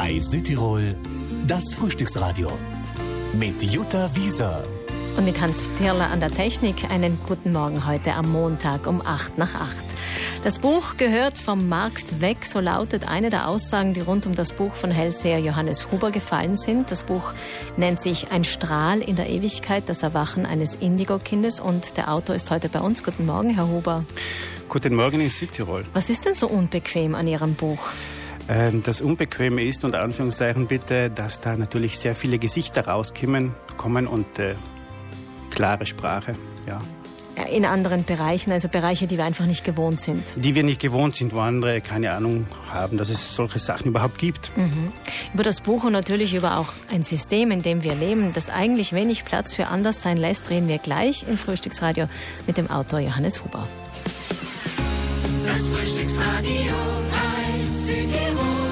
Bei Südtirol das Frühstücksradio mit Jutta Wieser. Und mit Hans Tirler an der Technik einen guten Morgen heute am Montag um 8 nach 8. Das Buch gehört vom Markt weg, so lautet eine der Aussagen, die rund um das Buch von Hellseher Johannes Huber gefallen sind. Das Buch nennt sich Ein Strahl in der Ewigkeit, das Erwachen eines Indigo-Kindes und der Autor ist heute bei uns. Guten Morgen, Herr Huber. Guten Morgen in Südtirol. Was ist denn so unbequem an Ihrem Buch? Ähm, das Unbequeme ist, unter Anführungszeichen bitte, dass da natürlich sehr viele Gesichter rauskommen kommen und äh, klare Sprache, ja. In anderen Bereichen, also Bereiche, die wir einfach nicht gewohnt sind. Die wir nicht gewohnt sind, wo andere keine Ahnung haben, dass es solche Sachen überhaupt gibt. Mhm. Über das Buch und natürlich über auch ein System, in dem wir leben, das eigentlich wenig Platz für Anderssein lässt, reden wir gleich im Frühstücksradio mit dem Autor Johannes Huber. Das Frühstücksradio. 世界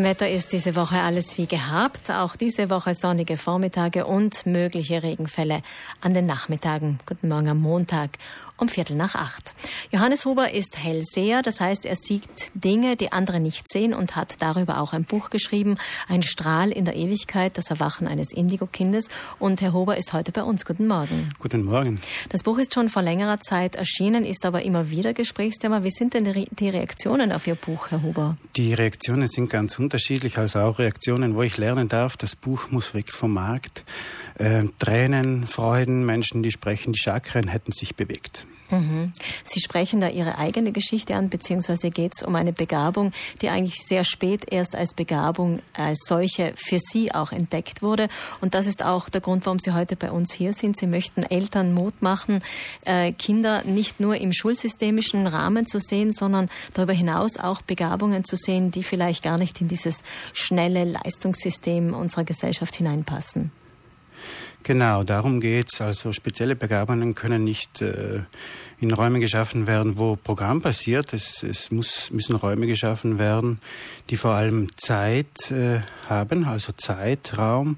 Beim Wetter ist diese Woche alles wie gehabt. Auch diese Woche sonnige Vormittage und mögliche Regenfälle an den Nachmittagen. Guten Morgen am Montag um Viertel nach acht. Johannes Huber ist Hellseher, das heißt, er sieht Dinge, die andere nicht sehen und hat darüber auch ein Buch geschrieben, Ein Strahl in der Ewigkeit, das Erwachen eines Indigo-Kindes. Und Herr Huber ist heute bei uns. Guten Morgen. Guten Morgen. Das Buch ist schon vor längerer Zeit erschienen, ist aber immer wieder Gesprächsthema. Wie sind denn die Reaktionen auf Ihr Buch, Herr Huber? Die Reaktionen sind ganz unterschiedlich, also auch Reaktionen, wo ich lernen darf, das Buch muss weg vom Markt. Äh, Tränen, Freuden, Menschen, die sprechen, die Chakren hätten sich bewegt. Mhm. Sie sprechen da Ihre eigene Geschichte an, beziehungsweise geht es um eine Begabung, die eigentlich sehr spät erst als Begabung als solche für Sie auch entdeckt wurde. Und das ist auch der Grund, warum Sie heute bei uns hier sind. Sie möchten Eltern Mut machen, äh, Kinder nicht nur im schulsystemischen Rahmen zu sehen, sondern darüber hinaus auch Begabungen zu sehen, die vielleicht gar nicht in dieses schnelle Leistungssystem unserer Gesellschaft hineinpassen. Genau, darum geht's. Also spezielle Begabungen können nicht äh, in Räumen geschaffen werden, wo Programm passiert. Es, es muss, müssen Räume geschaffen werden, die vor allem Zeit äh, haben, also Zeitraum.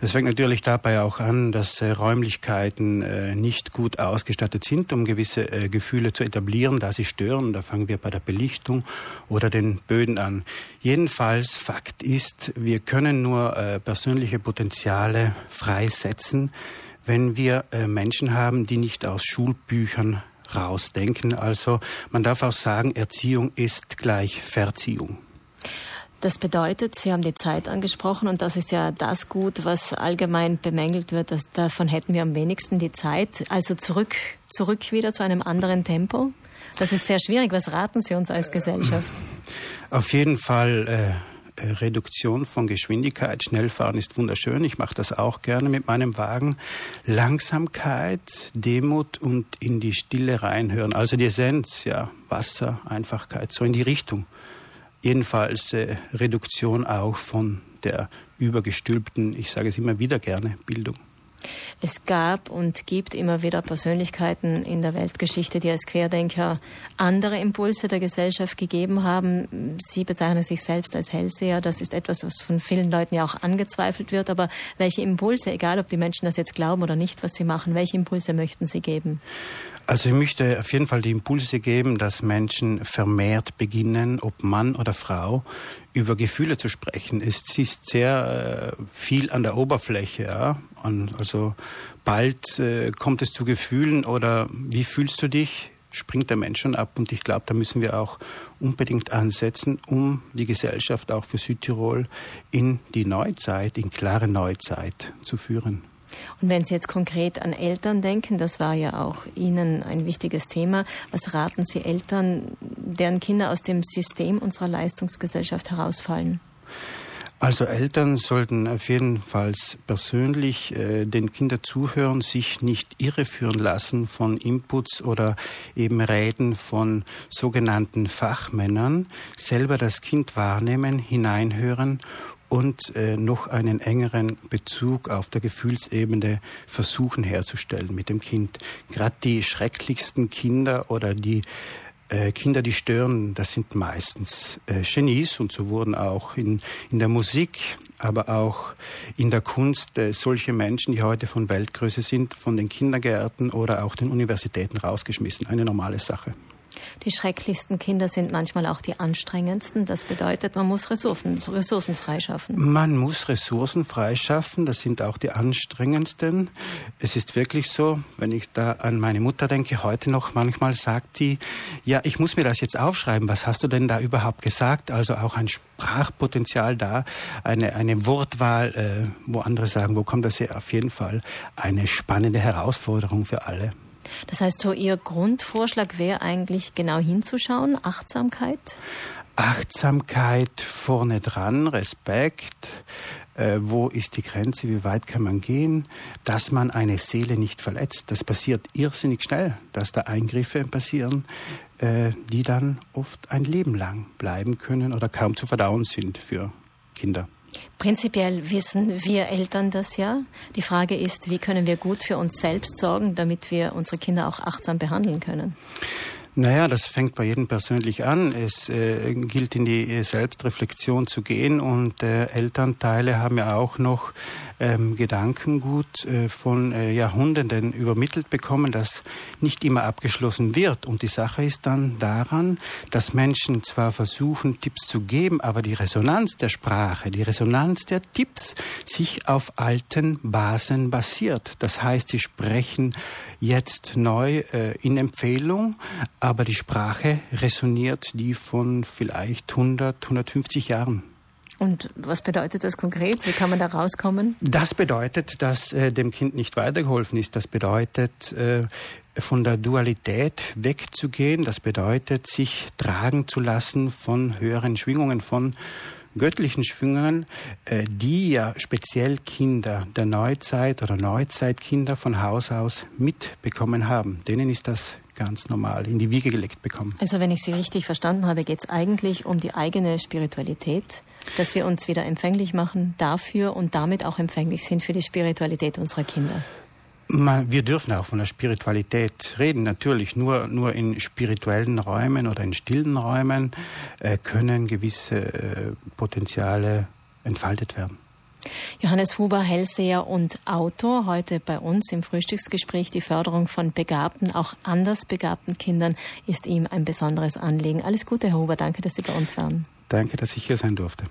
Es fängt natürlich dabei auch an, dass äh, Räumlichkeiten äh, nicht gut ausgestattet sind, um gewisse äh, Gefühle zu etablieren, da sie stören. Da fangen wir bei der Belichtung oder den Böden an. Jedenfalls Fakt ist, wir können nur äh, persönliche Potenziale freisetzen, wenn wir äh, Menschen haben, die nicht aus Schulbüchern rausdenken. Also man darf auch sagen, Erziehung ist gleich Verziehung. Das bedeutet, Sie haben die Zeit angesprochen und das ist ja das Gut, was allgemein bemängelt wird. Dass davon hätten wir am wenigsten die Zeit. Also zurück, zurück wieder zu einem anderen Tempo. Das ist sehr schwierig. Was raten Sie uns als Gesellschaft? Auf jeden Fall äh, Reduktion von Geschwindigkeit. Schnellfahren ist wunderschön. Ich mache das auch gerne mit meinem Wagen. Langsamkeit, Demut und in die Stille reinhören. Also die Essenz, ja, Wasser, Einfachkeit, so in die Richtung. Jedenfalls äh, Reduktion auch von der übergestülpten, ich sage es immer wieder gerne, Bildung. Es gab und gibt immer wieder Persönlichkeiten in der Weltgeschichte, die als Querdenker andere Impulse der Gesellschaft gegeben haben. Sie bezeichnen sich selbst als Hellseher. Das ist etwas, was von vielen Leuten ja auch angezweifelt wird. Aber welche Impulse, egal ob die Menschen das jetzt glauben oder nicht, was sie machen, welche Impulse möchten Sie geben? Also ich möchte auf jeden Fall die Impulse geben, dass Menschen vermehrt beginnen, ob Mann oder Frau, über Gefühle zu sprechen. Es ist sehr äh, viel an der Oberfläche. Ja? also bald äh, kommt es zu Gefühlen oder wie fühlst du dich? springt der Mensch schon ab. Und ich glaube, da müssen wir auch unbedingt ansetzen, um die Gesellschaft auch für Südtirol in die Neuzeit, in klare Neuzeit zu führen. Und wenn Sie jetzt konkret an Eltern denken, das war ja auch Ihnen ein wichtiges Thema, was raten Sie Eltern, deren Kinder aus dem System unserer Leistungsgesellschaft herausfallen? Also Eltern sollten auf jeden Fall persönlich äh, den Kindern zuhören, sich nicht irreführen lassen von Inputs oder eben Reden von sogenannten Fachmännern, selber das Kind wahrnehmen, hineinhören und äh, noch einen engeren Bezug auf der Gefühlsebene versuchen herzustellen mit dem Kind. Gerade die schrecklichsten Kinder oder die äh, Kinder, die stören, das sind meistens äh, Genies und so wurden auch in, in der Musik, aber auch in der Kunst äh, solche Menschen, die heute von Weltgröße sind, von den Kindergärten oder auch den Universitäten rausgeschmissen. Eine normale Sache. Die schrecklichsten Kinder sind manchmal auch die anstrengendsten. Das bedeutet, man muss Ressourcen, Ressourcen freischaffen. Man muss Ressourcen freischaffen. Das sind auch die anstrengendsten. Es ist wirklich so, wenn ich da an meine Mutter denke, heute noch manchmal sagt sie, ja, ich muss mir das jetzt aufschreiben. Was hast du denn da überhaupt gesagt? Also auch ein Sprachpotenzial da, eine, eine Wortwahl, äh, wo andere sagen, wo kommt das her? Auf jeden Fall eine spannende Herausforderung für alle. Das heißt, so Ihr Grundvorschlag wäre eigentlich genau hinzuschauen, Achtsamkeit? Achtsamkeit vorne dran, Respekt. Äh, wo ist die Grenze? Wie weit kann man gehen? Dass man eine Seele nicht verletzt. Das passiert irrsinnig schnell, dass da Eingriffe passieren, äh, die dann oft ein Leben lang bleiben können oder kaum zu verdauen sind für Kinder. Prinzipiell wissen wir Eltern das ja. Die Frage ist, wie können wir gut für uns selbst sorgen, damit wir unsere Kinder auch achtsam behandeln können? Naja, das fängt bei jedem persönlich an. Es äh, gilt in die Selbstreflexion zu gehen und äh, Elternteile haben ja auch noch ähm, Gedankengut äh, von äh, Jahrhunderten übermittelt bekommen, das nicht immer abgeschlossen wird. Und die Sache ist dann daran, dass Menschen zwar versuchen, Tipps zu geben, aber die Resonanz der Sprache, die Resonanz der Tipps sich auf alten Basen basiert. Das heißt, sie sprechen jetzt neu äh, in Empfehlung, aber die Sprache resoniert die von vielleicht 100, 150 Jahren. Und was bedeutet das konkret? Wie kann man da rauskommen? Das bedeutet, dass äh, dem Kind nicht weitergeholfen ist. Das bedeutet, äh, von der Dualität wegzugehen. Das bedeutet, sich tragen zu lassen von höheren Schwingungen, von göttlichen Schwingungen, äh, die ja speziell Kinder der Neuzeit oder Neuzeitkinder von Haus aus mitbekommen haben. Denen ist das ganz normal in die Wiege gelegt bekommen. Also wenn ich Sie richtig verstanden habe, geht es eigentlich um die eigene Spiritualität, dass wir uns wieder empfänglich machen dafür und damit auch empfänglich sind für die Spiritualität unserer Kinder. Wir dürfen auch von der Spiritualität reden. Natürlich nur, nur in spirituellen Räumen oder in stillen Räumen äh, können gewisse äh, Potenziale entfaltet werden. Johannes Huber, Hellseher und Autor, heute bei uns im Frühstücksgespräch. Die Förderung von begabten, auch anders begabten Kindern ist ihm ein besonderes Anliegen. Alles Gute, Herr Huber. Danke, dass Sie bei uns waren. Danke, dass ich hier sein durfte.